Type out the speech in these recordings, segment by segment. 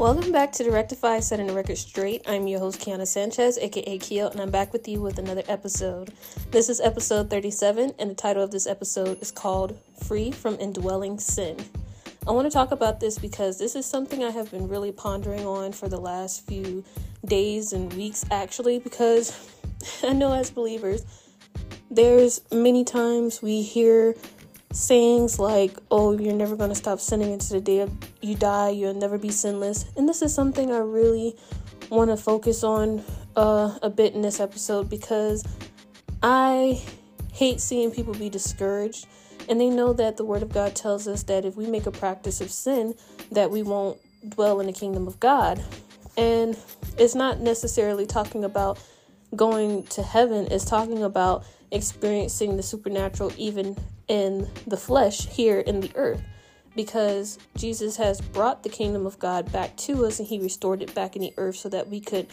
Welcome back to the Rectify Setting the Record Straight. I'm your host, Keona Sanchez, aka Keo, and I'm back with you with another episode. This is episode 37, and the title of this episode is called Free from Indwelling Sin. I want to talk about this because this is something I have been really pondering on for the last few days and weeks, actually, because I know as believers, there's many times we hear sayings like, oh, you're never going to stop sinning until the day you die, you'll never be sinless. And this is something I really want to focus on uh, a bit in this episode because I hate seeing people be discouraged. And they know that the Word of God tells us that if we make a practice of sin, that we won't dwell in the kingdom of God. And it's not necessarily talking about going to heaven, it's talking about experiencing the supernatural even in the flesh here in the earth because Jesus has brought the kingdom of God back to us and he restored it back in the earth so that we could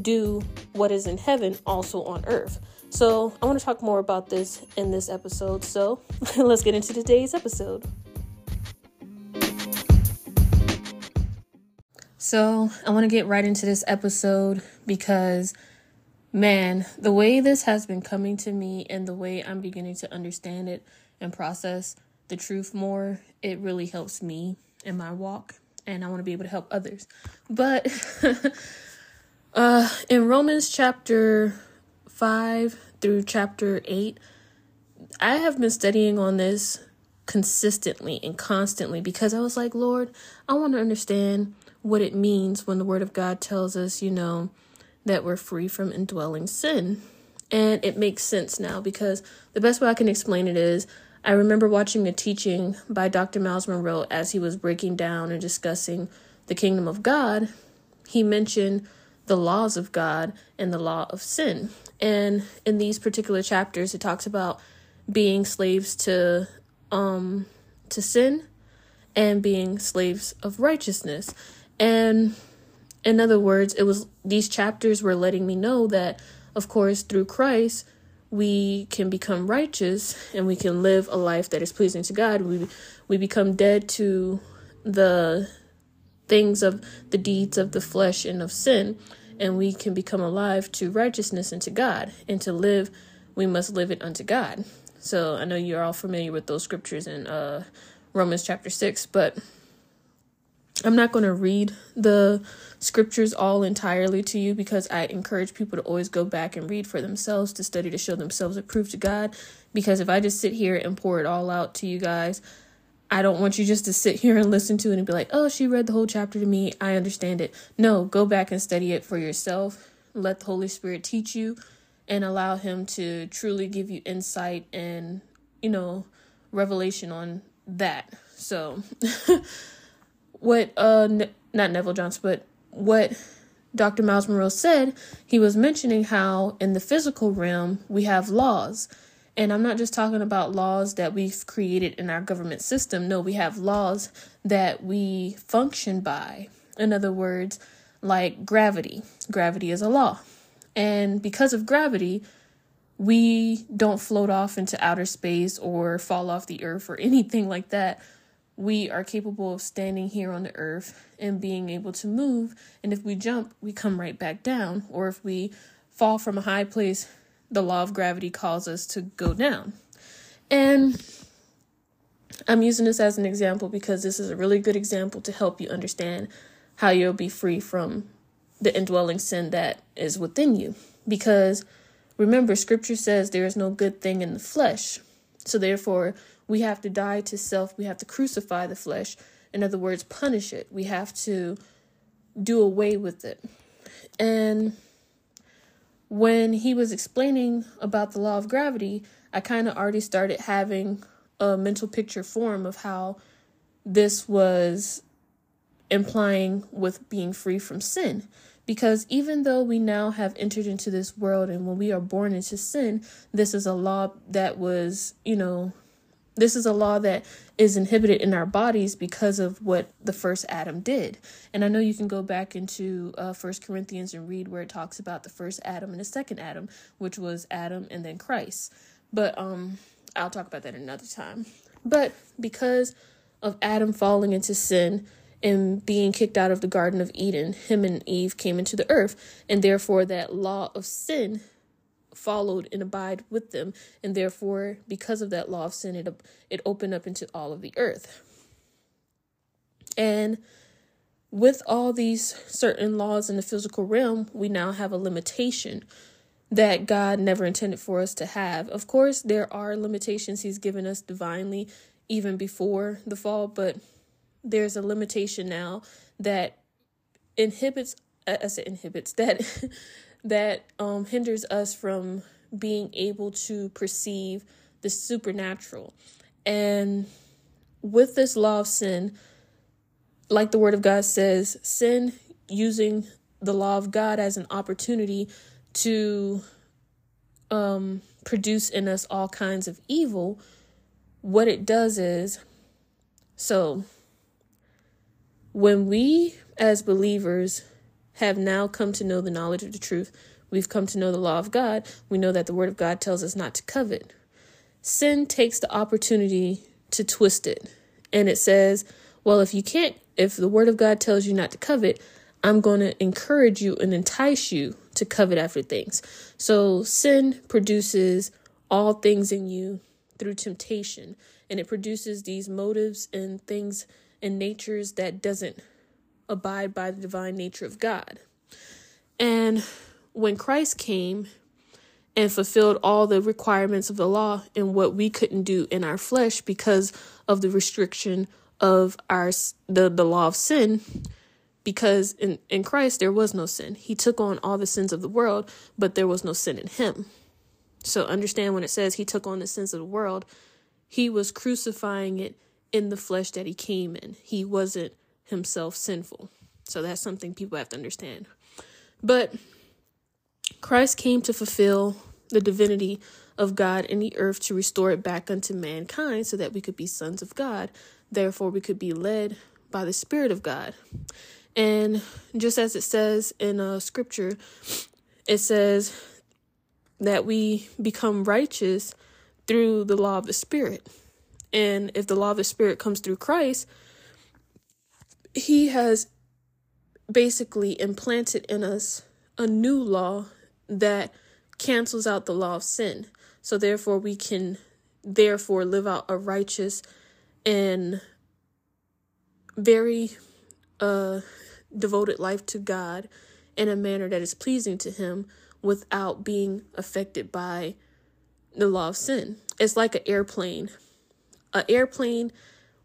do what is in heaven also on earth. So, I want to talk more about this in this episode. So, let's get into today's episode. So, I want to get right into this episode because man, the way this has been coming to me and the way I'm beginning to understand it and process the truth more, it really helps me in my walk and I want to be able to help others. But uh in Romans chapter 5 through chapter 8, I have been studying on this consistently and constantly because I was like, Lord, I want to understand what it means when the word of God tells us, you know, that we're free from indwelling sin. And it makes sense now because the best way I can explain it is I remember watching a teaching by Dr. Myles Munroe as he was breaking down and discussing the kingdom of God. He mentioned the laws of God and the law of sin. And in these particular chapters, it talks about being slaves to um to sin and being slaves of righteousness. And in other words, it was these chapters were letting me know that, of course, through Christ, we can become righteous and we can live a life that is pleasing to God. We we become dead to the things of the deeds of the flesh and of sin, and we can become alive to righteousness and to God. And to live, we must live it unto God. So I know you're all familiar with those scriptures in uh, Romans chapter six, but I'm not going to read the scriptures all entirely to you because I encourage people to always go back and read for themselves to study to show themselves approved to God. Because if I just sit here and pour it all out to you guys, I don't want you just to sit here and listen to it and be like, oh, she read the whole chapter to me. I understand it. No, go back and study it for yourself. Let the Holy Spirit teach you and allow Him to truly give you insight and, you know, revelation on that. So. what uh ne- not Neville Johnson, but what Dr. Myles Munroe said, he was mentioning how in the physical realm we have laws. And I'm not just talking about laws that we've created in our government system. No, we have laws that we function by. In other words, like gravity. Gravity is a law. And because of gravity, we don't float off into outer space or fall off the earth or anything like that we are capable of standing here on the earth and being able to move. And if we jump, we come right back down. Or if we fall from a high place, the law of gravity calls us to go down. And I'm using this as an example because this is a really good example to help you understand how you'll be free from the indwelling sin that is within you. Because remember, scripture says there is no good thing in the flesh. So therefore, we have to die to self. We have to crucify the flesh. In other words, punish it. We have to do away with it. And when he was explaining about the law of gravity, I kind of already started having a mental picture form of how this was implying with being free from sin. Because even though we now have entered into this world and when we are born into sin, this is a law that was, you know, this is a law that is inhibited in our bodies because of what the first Adam did. And I know you can go back into uh, First Corinthians and read where it talks about the first Adam and the second Adam, which was Adam and then Christ. But um, I'll talk about that another time. But because of Adam falling into sin, and being kicked out of the Garden of Eden, him and Eve came into the earth, and therefore that law of sin followed and abide with them, and therefore because of that law of sin, it it opened up into all of the earth. And with all these certain laws in the physical realm, we now have a limitation that God never intended for us to have. Of course, there are limitations He's given us divinely even before the fall, but there's a limitation now that inhibits uh, as it inhibits that that um hinders us from being able to perceive the supernatural. And with this law of sin, like the word of God says, sin using the law of God as an opportunity to um, produce in us all kinds of evil, what it does is so when we as believers have now come to know the knowledge of the truth, we've come to know the law of God, we know that the word of God tells us not to covet. Sin takes the opportunity to twist it. And it says, well, if you can't, if the word of God tells you not to covet, I'm going to encourage you and entice you to covet after things. So sin produces all things in you through temptation, and it produces these motives and things and natures that doesn't abide by the divine nature of God. And when Christ came and fulfilled all the requirements of the law and what we couldn't do in our flesh because of the restriction of our the, the law of sin, because in, in Christ there was no sin. He took on all the sins of the world, but there was no sin in him. So understand when it says he took on the sins of the world, he was crucifying it in the flesh that he came in. He wasn't himself sinful. So that's something people have to understand. But Christ came to fulfill the divinity of God in the earth to restore it back unto mankind so that we could be sons of God. Therefore, we could be led by the Spirit of God. And just as it says in uh, scripture, it says that we become righteous through the law of the Spirit. And if the law of the Spirit comes through Christ, He has basically implanted in us a new law that cancels out the law of sin. So therefore, we can therefore live out a righteous and very uh devoted life to God in a manner that is pleasing to Him without being affected by the law of sin. It's like an airplane. An airplane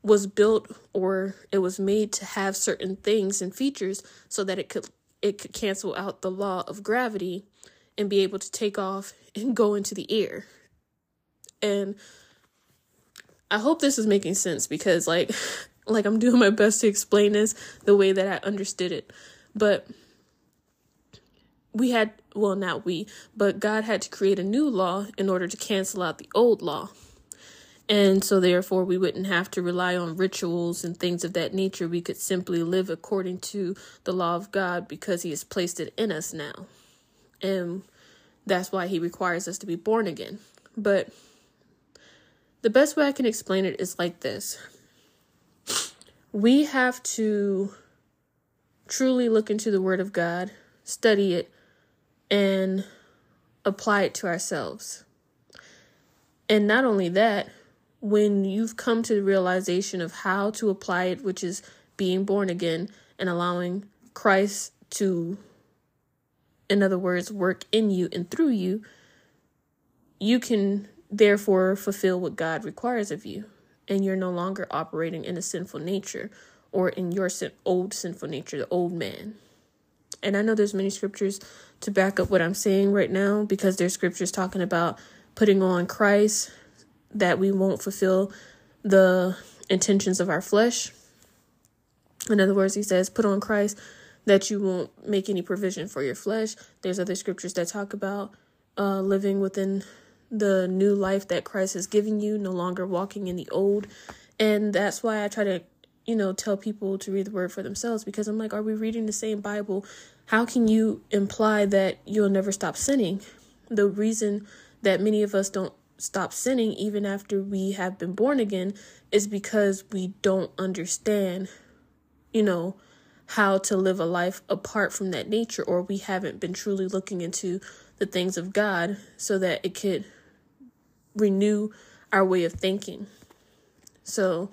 was built or it was made to have certain things and features so that it could it could cancel out the law of gravity and be able to take off and go into the air. And I hope this is making sense because like like I'm doing my best to explain this the way that I understood it. But we had, well, not we, but God had to create a new law in order to cancel out the old law. And so, therefore, we wouldn't have to rely on rituals and things of that nature. We could simply live according to the law of God because He has placed it in us now. And that's why He requires us to be born again. But the best way I can explain it is like this we have to truly look into the Word of God, study it, and apply it to ourselves. And not only that, when you've come to the realization of how to apply it, which is being born again and allowing Christ to, in other words, work in you and through you, you can therefore fulfill what God requires of you and you're no longer operating in a sinful nature or in your sin- old sinful nature, the old man. And I know there's many scriptures to back up what I'm saying right now because there's scriptures talking about putting on Christ that we won't fulfill the intentions of our flesh. In other words, he says, put on Christ that you won't make any provision for your flesh. There's other scriptures that talk about uh, living within the new life that Christ has given you, no longer walking in the old. And that's why I try to, you know, tell people to read the word for themselves because I'm like, are we reading the same Bible? How can you imply that you'll never stop sinning? The reason that many of us don't stop sinning even after we have been born again is because we don't understand you know, how to live a life apart from that nature, or we haven't been truly looking into the things of God so that it could renew our way of thinking. So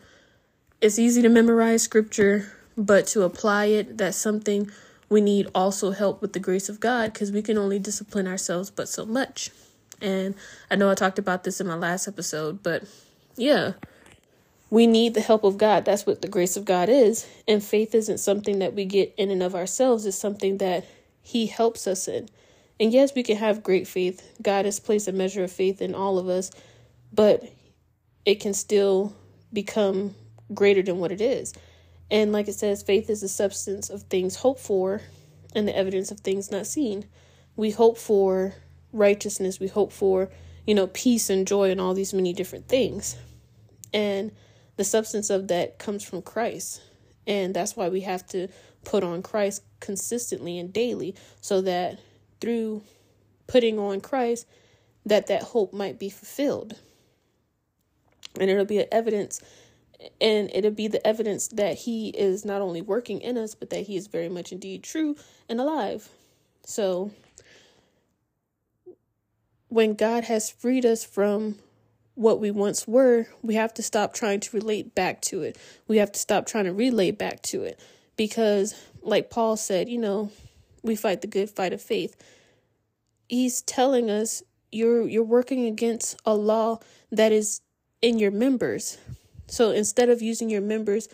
it's easy to memorize scripture, but to apply it, that's something we need also help with the grace of God because we can only discipline ourselves but so much. And I know I talked about this in my last episode, but yeah, we need the help of God. That's what the grace of God is. And faith isn't something that we get in and of ourselves, it's something that He helps us in. And yes, we can have great faith. God has placed a measure of faith in all of us, but it can still become greater than what it is. And like it says, faith is the substance of things hoped for and the evidence of things not seen. We hope for righteousness, we hope for, you know, peace and joy and all these many different things. And the substance of that comes from Christ. And that's why we have to put on Christ consistently and daily so that through putting on Christ that that hope might be fulfilled. And it'll be an evidence and it'll be the evidence that he is not only working in us but that he is very much indeed true and alive. So when God has freed us from what we once were, we have to stop trying to relate back to it. We have to stop trying to relate back to it because like Paul said, you know, we fight the good fight of faith. He's telling us you're you're working against a law that is in your members. So instead of using your members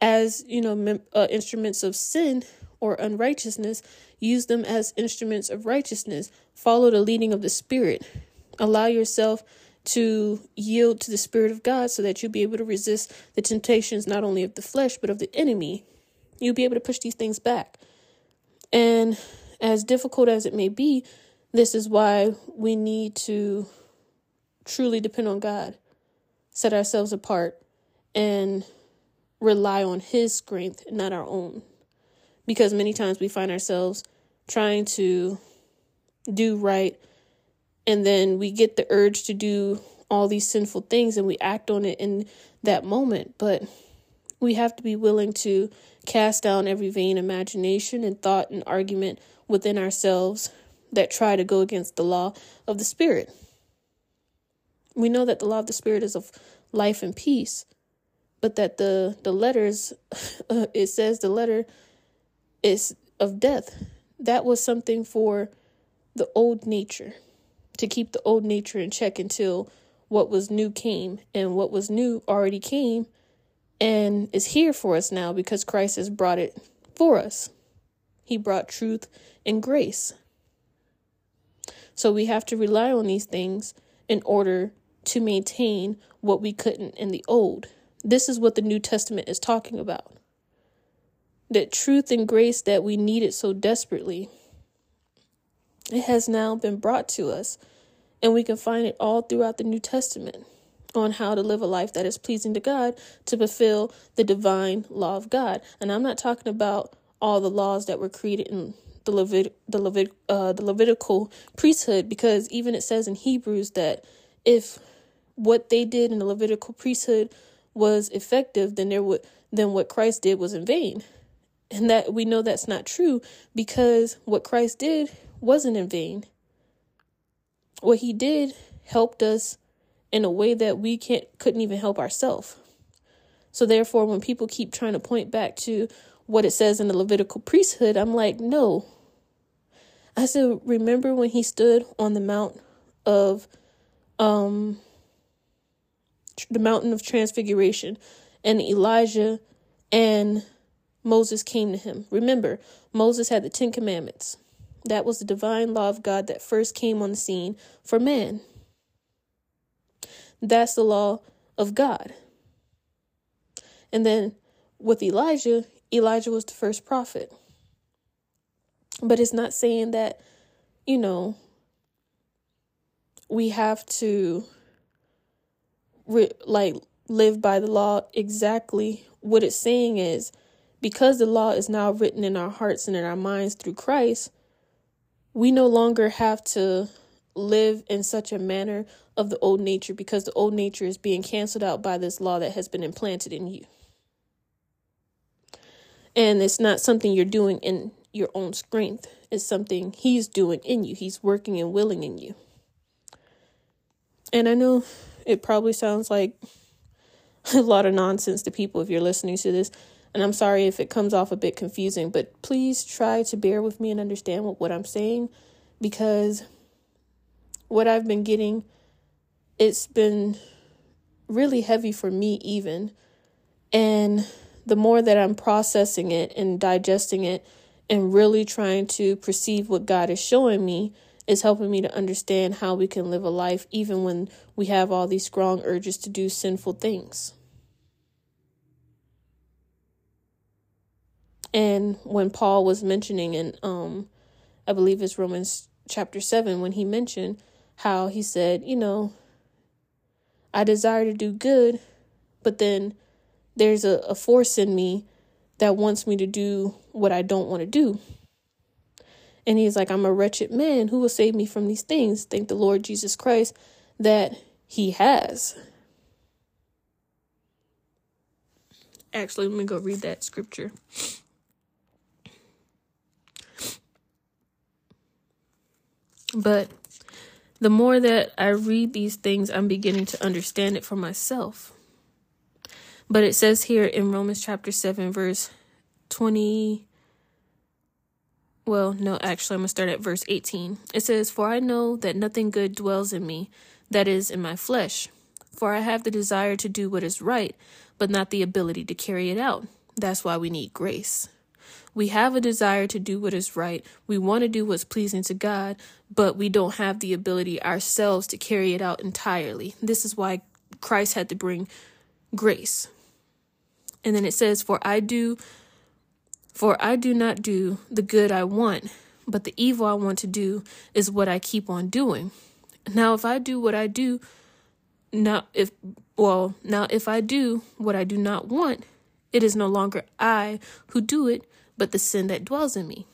as, you know, mem- uh, instruments of sin or unrighteousness, use them as instruments of righteousness. Follow the leading of the Spirit. Allow yourself to yield to the Spirit of God so that you'll be able to resist the temptations not only of the flesh, but of the enemy. You'll be able to push these things back. And as difficult as it may be, this is why we need to truly depend on God, set ourselves apart, and rely on His strength, not our own. Because many times we find ourselves trying to do right and then we get the urge to do all these sinful things and we act on it in that moment. But we have to be willing to cast down every vain imagination and thought and argument within ourselves that try to go against the law of the spirit. We know that the law of the spirit is of life and peace but that the the letters uh, it says the letter is of death that was something for the old nature to keep the old nature in check until what was new came. And what was new already came and is here for us now because Christ has brought it for us. He brought truth and grace. So we have to rely on these things in order to maintain what we couldn't in the old. This is what the New Testament is talking about. That truth and grace that we needed so desperately it has now been brought to us, and we can find it all throughout the New Testament on how to live a life that is pleasing to God to fulfill the divine law of God. And I'm not talking about all the laws that were created in the Levit- the Levit- uh, the Levitical priesthood because even it says in Hebrews that if what they did in the Levitical priesthood was effective, then there would then what Christ did was in vain. And that we know that's not true because what Christ did wasn't in vain. What he did helped us in a way that we can't couldn't even help ourselves. So therefore when people keep trying to point back to what it says in the Levitical priesthood, I'm like, no. I said, remember when he stood on the mount of um the mountain of transfiguration and Elijah and Moses came to him. Remember, Moses had the 10 commandments. That was the divine law of God that first came on the scene for man. That's the law of God. And then with Elijah, Elijah was the first prophet. But it's not saying that, you know, we have to re- like live by the law exactly. What it's saying is because the law is now written in our hearts and in our minds through Christ, we no longer have to live in such a manner of the old nature because the old nature is being canceled out by this law that has been implanted in you. And it's not something you're doing in your own strength, it's something He's doing in you. He's working and willing in you. And I know it probably sounds like a lot of nonsense to people if you're listening to this. And I'm sorry if it comes off a bit confusing, but please try to bear with me and understand what, what I'm saying because what I've been getting, it's been really heavy for me, even. And the more that I'm processing it and digesting it and really trying to perceive what God is showing me, is helping me to understand how we can live a life even when we have all these strong urges to do sinful things. And when Paul was mentioning in um I believe it's Romans chapter 7 when he mentioned how he said, you know, I desire to do good, but then there's a, a force in me that wants me to do what I don't want to do. And he's like, I'm a wretched man. Who will save me from these things? Thank the Lord Jesus Christ that he has. Actually, let me go read that scripture. But the more that I read these things, I'm beginning to understand it for myself. But it says here in Romans chapter 7, verse 20. Well, no, actually, I'm going to start at verse 18. It says, For I know that nothing good dwells in me, that is, in my flesh. For I have the desire to do what is right, but not the ability to carry it out. That's why we need grace. We have a desire to do what is right. We want to do what's pleasing to God, but we don't have the ability ourselves to carry it out entirely. This is why Christ had to bring grace. And then it says, For I do for I do not do the good I want, but the evil I want to do is what I keep on doing. Now if I do what I do now if well, now if I do what I do not want, it is no longer I who do it, but the sin that dwells in me.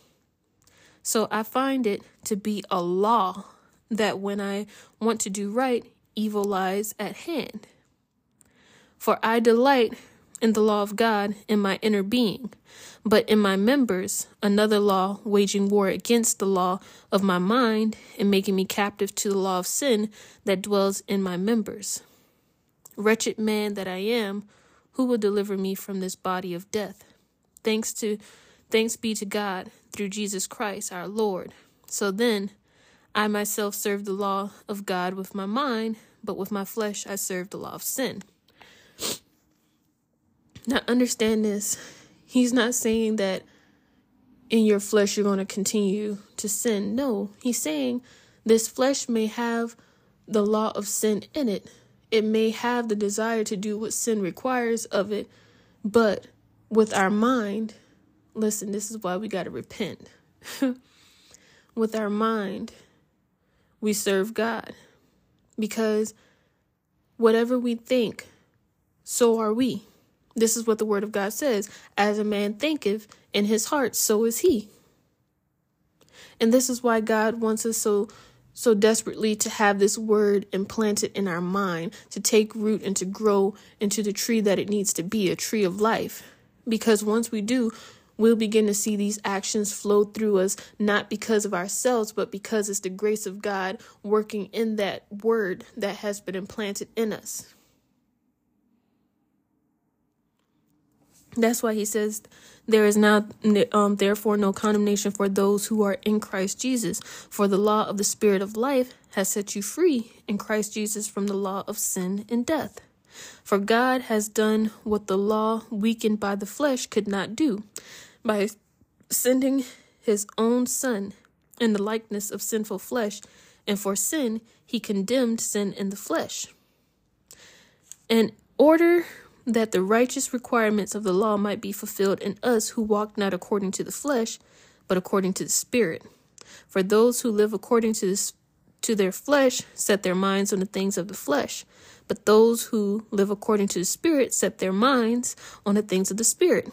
So I find it to be a law that when I want to do right, evil lies at hand. For I delight in the law of God in my inner being, but in my members, another law waging war against the law of my mind and making me captive to the law of sin that dwells in my members. Wretched man that I am, who will deliver me from this body of death? Thanks to Thanks be to God through Jesus Christ our Lord. So then, I myself serve the law of God with my mind, but with my flesh I serve the law of sin. Now, understand this. He's not saying that in your flesh you're going to continue to sin. No, he's saying this flesh may have the law of sin in it. It may have the desire to do what sin requires of it, but with our mind, Listen, this is why we got to repent. With our mind, we serve God. Because whatever we think, so are we. This is what the word of God says As a man thinketh in his heart, so is he. And this is why God wants us so so desperately to have this word implanted in our mind, to take root and to grow into the tree that it needs to be, a tree of life. Because once we do, we'll begin to see these actions flow through us, not because of ourselves, but because it's the grace of God working in that word that has been implanted in us. That's why he says, There is now, um, therefore, no condemnation for those who are in Christ Jesus. For the law of the Spirit of life has set you free in Christ Jesus from the law of sin and death. For God has done what the law, weakened by the flesh, could not do by sending his own Son in the likeness of sinful flesh, and for sin, he condemned sin in the flesh. In order that the righteous requirements of the law might be fulfilled in us who walk not according to the flesh, but according to the Spirit. For those who live according to this, to their flesh set their minds on the things of the flesh, but those who live according to the Spirit set their minds on the things of the Spirit.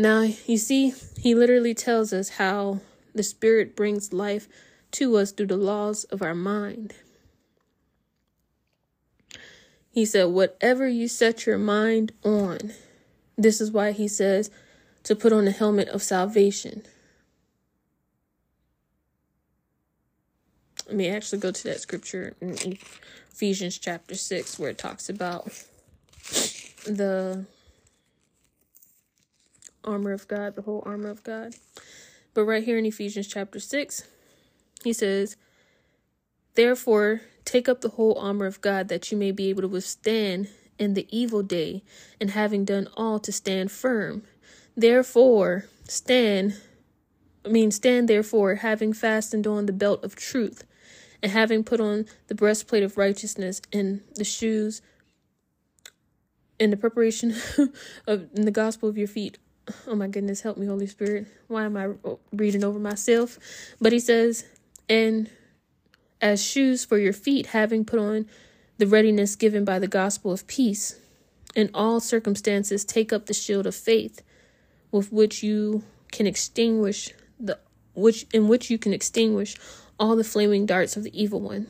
Now, you see, he literally tells us how the Spirit brings life to us through the laws of our mind. He said, Whatever you set your mind on, this is why he says to put on the helmet of salvation. Let me actually go to that scripture in Ephesians chapter 6 where it talks about the armor of God, the whole armor of God. But right here in Ephesians chapter 6, he says, Therefore, take up the whole armor of God that you may be able to withstand in the evil day, and having done all to stand firm. Therefore, stand, I mean, stand therefore, having fastened on the belt of truth, and having put on the breastplate of righteousness, and the shoes, and the preparation of the gospel of your feet oh my goodness, help me, Holy Spirit. Why am I reading over myself? But he says, and as shoes for your feet, having put on the readiness given by the gospel of peace. In all circumstances, take up the shield of faith, with which you can extinguish the which in which you can extinguish all the flaming darts of the evil one.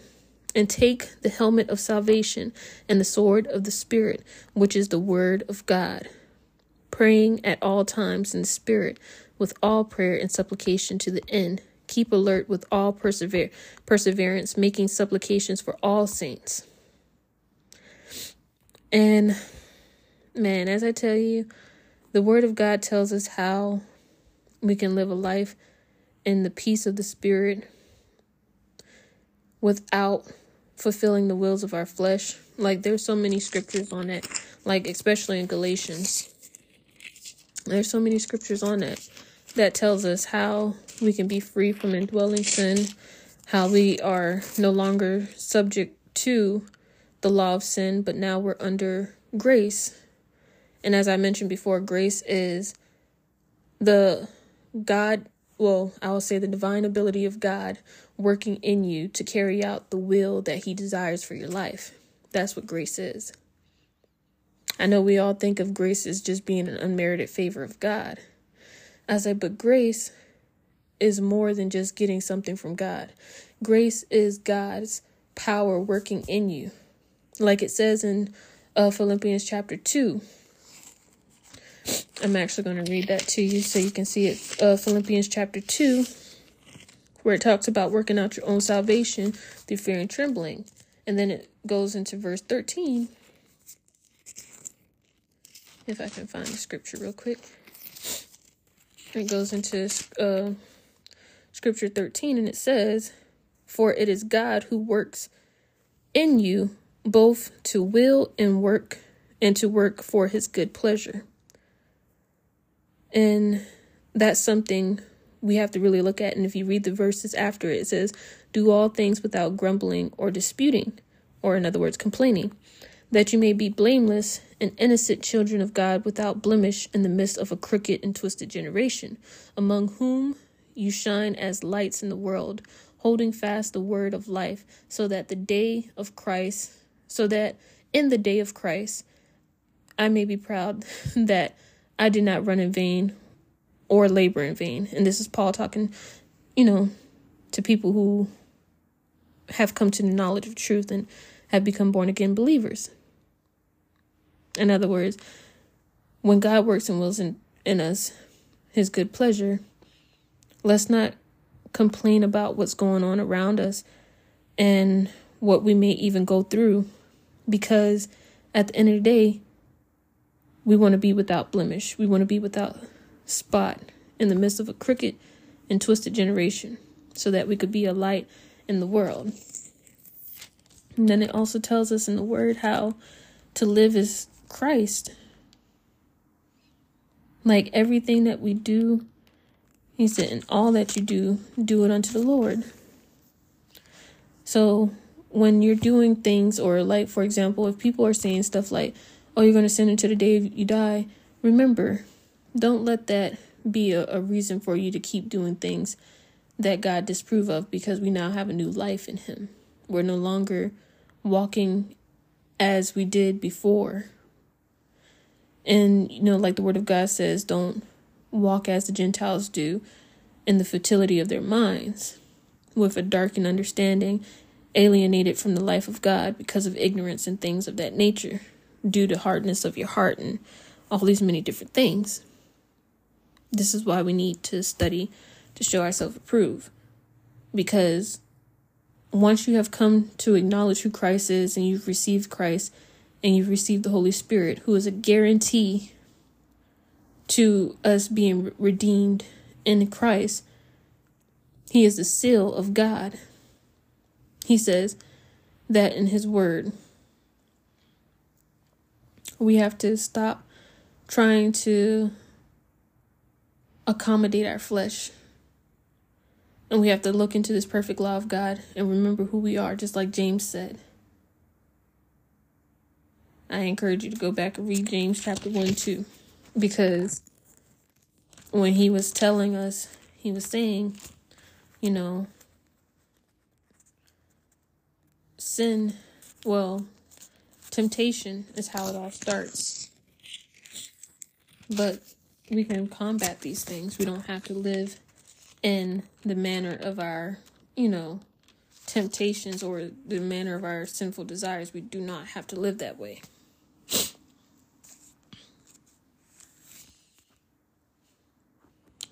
And take the helmet of salvation and the sword of the Spirit, which is the word of God praying at all times in the Spirit, with all prayer and supplication to the end. Keep alert with all persever- perseverance, making supplications for all saints. And man, as I tell you, the Word of God tells us how we can live a life in the peace of the Spirit without fulfilling the wills of our flesh. Like, there's so many scriptures on it, like, especially in Galatians. There's so many scriptures on it that tells us how we can be free from indwelling sin, how we are no longer subject to the law of sin, but now we're under grace. And as I mentioned before, grace is the God, well, I will say the divine ability of God working in you to carry out the will that He desires for your life. That's what grace is. I know we all think of grace as just being an unmerited favor of God. I say, but grace is more than just getting something from God. Grace is God's power working in you. Like it says in uh, Philippians chapter 2. I'm actually going to read that to you so you can see it. Uh, Philippians chapter 2, where it talks about working out your own salvation through fear and trembling. And then it goes into verse 13 if I can find the scripture real quick. It goes into uh, scripture 13 and it says, For it is God who works in you both to will and work and to work for his good pleasure. And that's something we have to really look at. And if you read the verses after it, it says, Do all things without grumbling or disputing, or in other words, complaining that you may be blameless and innocent children of God without blemish in the midst of a crooked and twisted generation, among whom you shine as lights in the world, holding fast the word of life, so that the day of Christ, so that in the day of Christ, I may be proud that I did not run in vain or labor in vain. And this is Paul talking, you know, to people who have come to the knowledge of truth and have become born again believers. In other words, when God works and wills in, in us his good pleasure, let's not complain about what's going on around us and what we may even go through because at the end of the day, we want to be without blemish. We want to be without spot in the midst of a crooked and twisted generation so that we could be a light in the world. And then it also tells us in the word how to live is Christ. Like everything that we do, he said, in all that you do, do it unto the Lord. So when you're doing things, or like, for example, if people are saying stuff like, oh, you're going to sin until the day you die, remember, don't let that be a, a reason for you to keep doing things that God disapprove of because we now have a new life in Him. We're no longer walking as we did before. And, you know, like the Word of God says, don't walk as the Gentiles do in the futility of their minds, with a darkened understanding, alienated from the life of God because of ignorance and things of that nature, due to hardness of your heart and all these many different things. This is why we need to study to show ourselves approved. Because once you have come to acknowledge who Christ is and you've received Christ and you've received the Holy Spirit, who is a guarantee to us being redeemed in Christ, He is the seal of God. He says that in His Word. We have to stop trying to accommodate our flesh. And we have to look into this perfect law of God and remember who we are, just like James said. I encourage you to go back and read James chapter 1 too. Because when he was telling us, he was saying, you know, sin, well, temptation is how it all starts. But we can combat these things. We don't have to live in the manner of our, you know, temptations or the manner of our sinful desires. We do not have to live that way.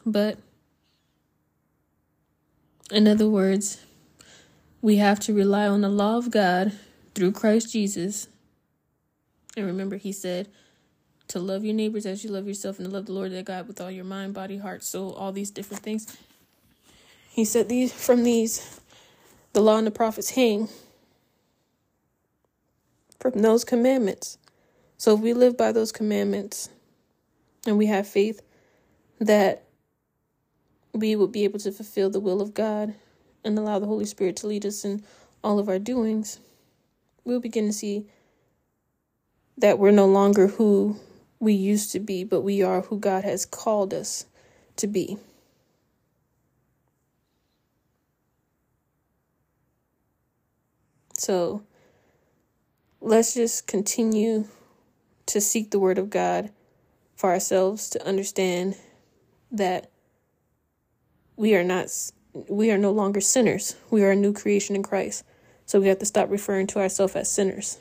But, in other words, we have to rely on the law of God through Christ Jesus. And remember, he said, to love your neighbors as you love yourself and to love the Lord thy God with all your mind, body, heart, soul, all these different things. He said these from these the law and the prophets hang from those commandments. So if we live by those commandments and we have faith that we will be able to fulfill the will of God and allow the Holy Spirit to lead us in all of our doings, we'll begin to see that we're no longer who we used to be, but we are who God has called us to be. So let's just continue to seek the Word of God for ourselves to understand that we are not we are no longer sinners. We are a new creation in Christ. So we have to stop referring to ourselves as sinners.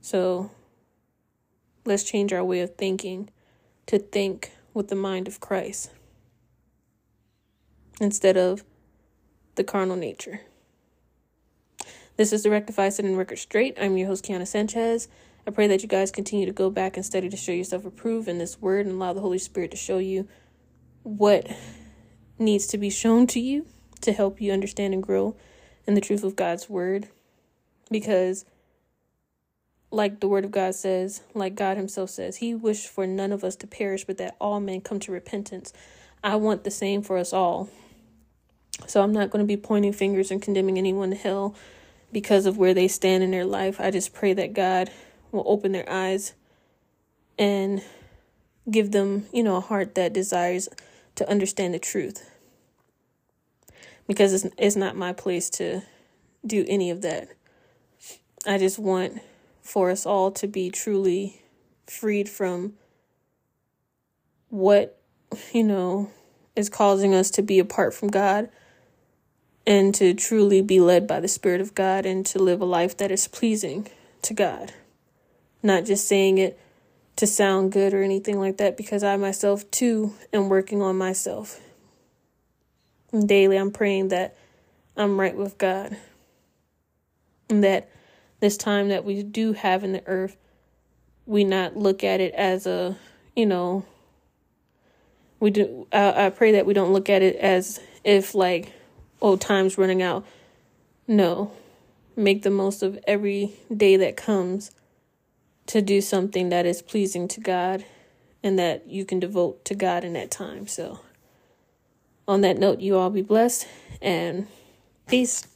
So Let's change our way of thinking to think with the mind of Christ instead of the carnal nature. This is the Rectified Sin and Record Straight. I'm your host, Keona Sanchez. I pray that you guys continue to go back and study to show yourself approved in this word and allow the Holy Spirit to show you what needs to be shown to you to help you understand and grow in the truth of God's word. Because like the word of God says, like God himself says, he wished for none of us to perish, but that all men come to repentance. I want the same for us all. So I'm not going to be pointing fingers and condemning anyone to hell because of where they stand in their life. I just pray that God will open their eyes and give them, you know, a heart that desires to understand the truth. Because it's, it's not my place to do any of that. I just want for us all to be truly freed from what, you know, is causing us to be apart from God and to truly be led by the Spirit of God and to live a life that is pleasing to God. Not just saying it to sound good or anything like that, because I myself too am working on myself. And daily, I'm praying that I'm right with God and that this time that we do have in the earth, we not look at it as a, you know, we do. I, I pray that we don't look at it as if like, oh, time's running out. No, make the most of every day that comes to do something that is pleasing to God and that you can devote to God in that time. So, on that note, you all be blessed and peace.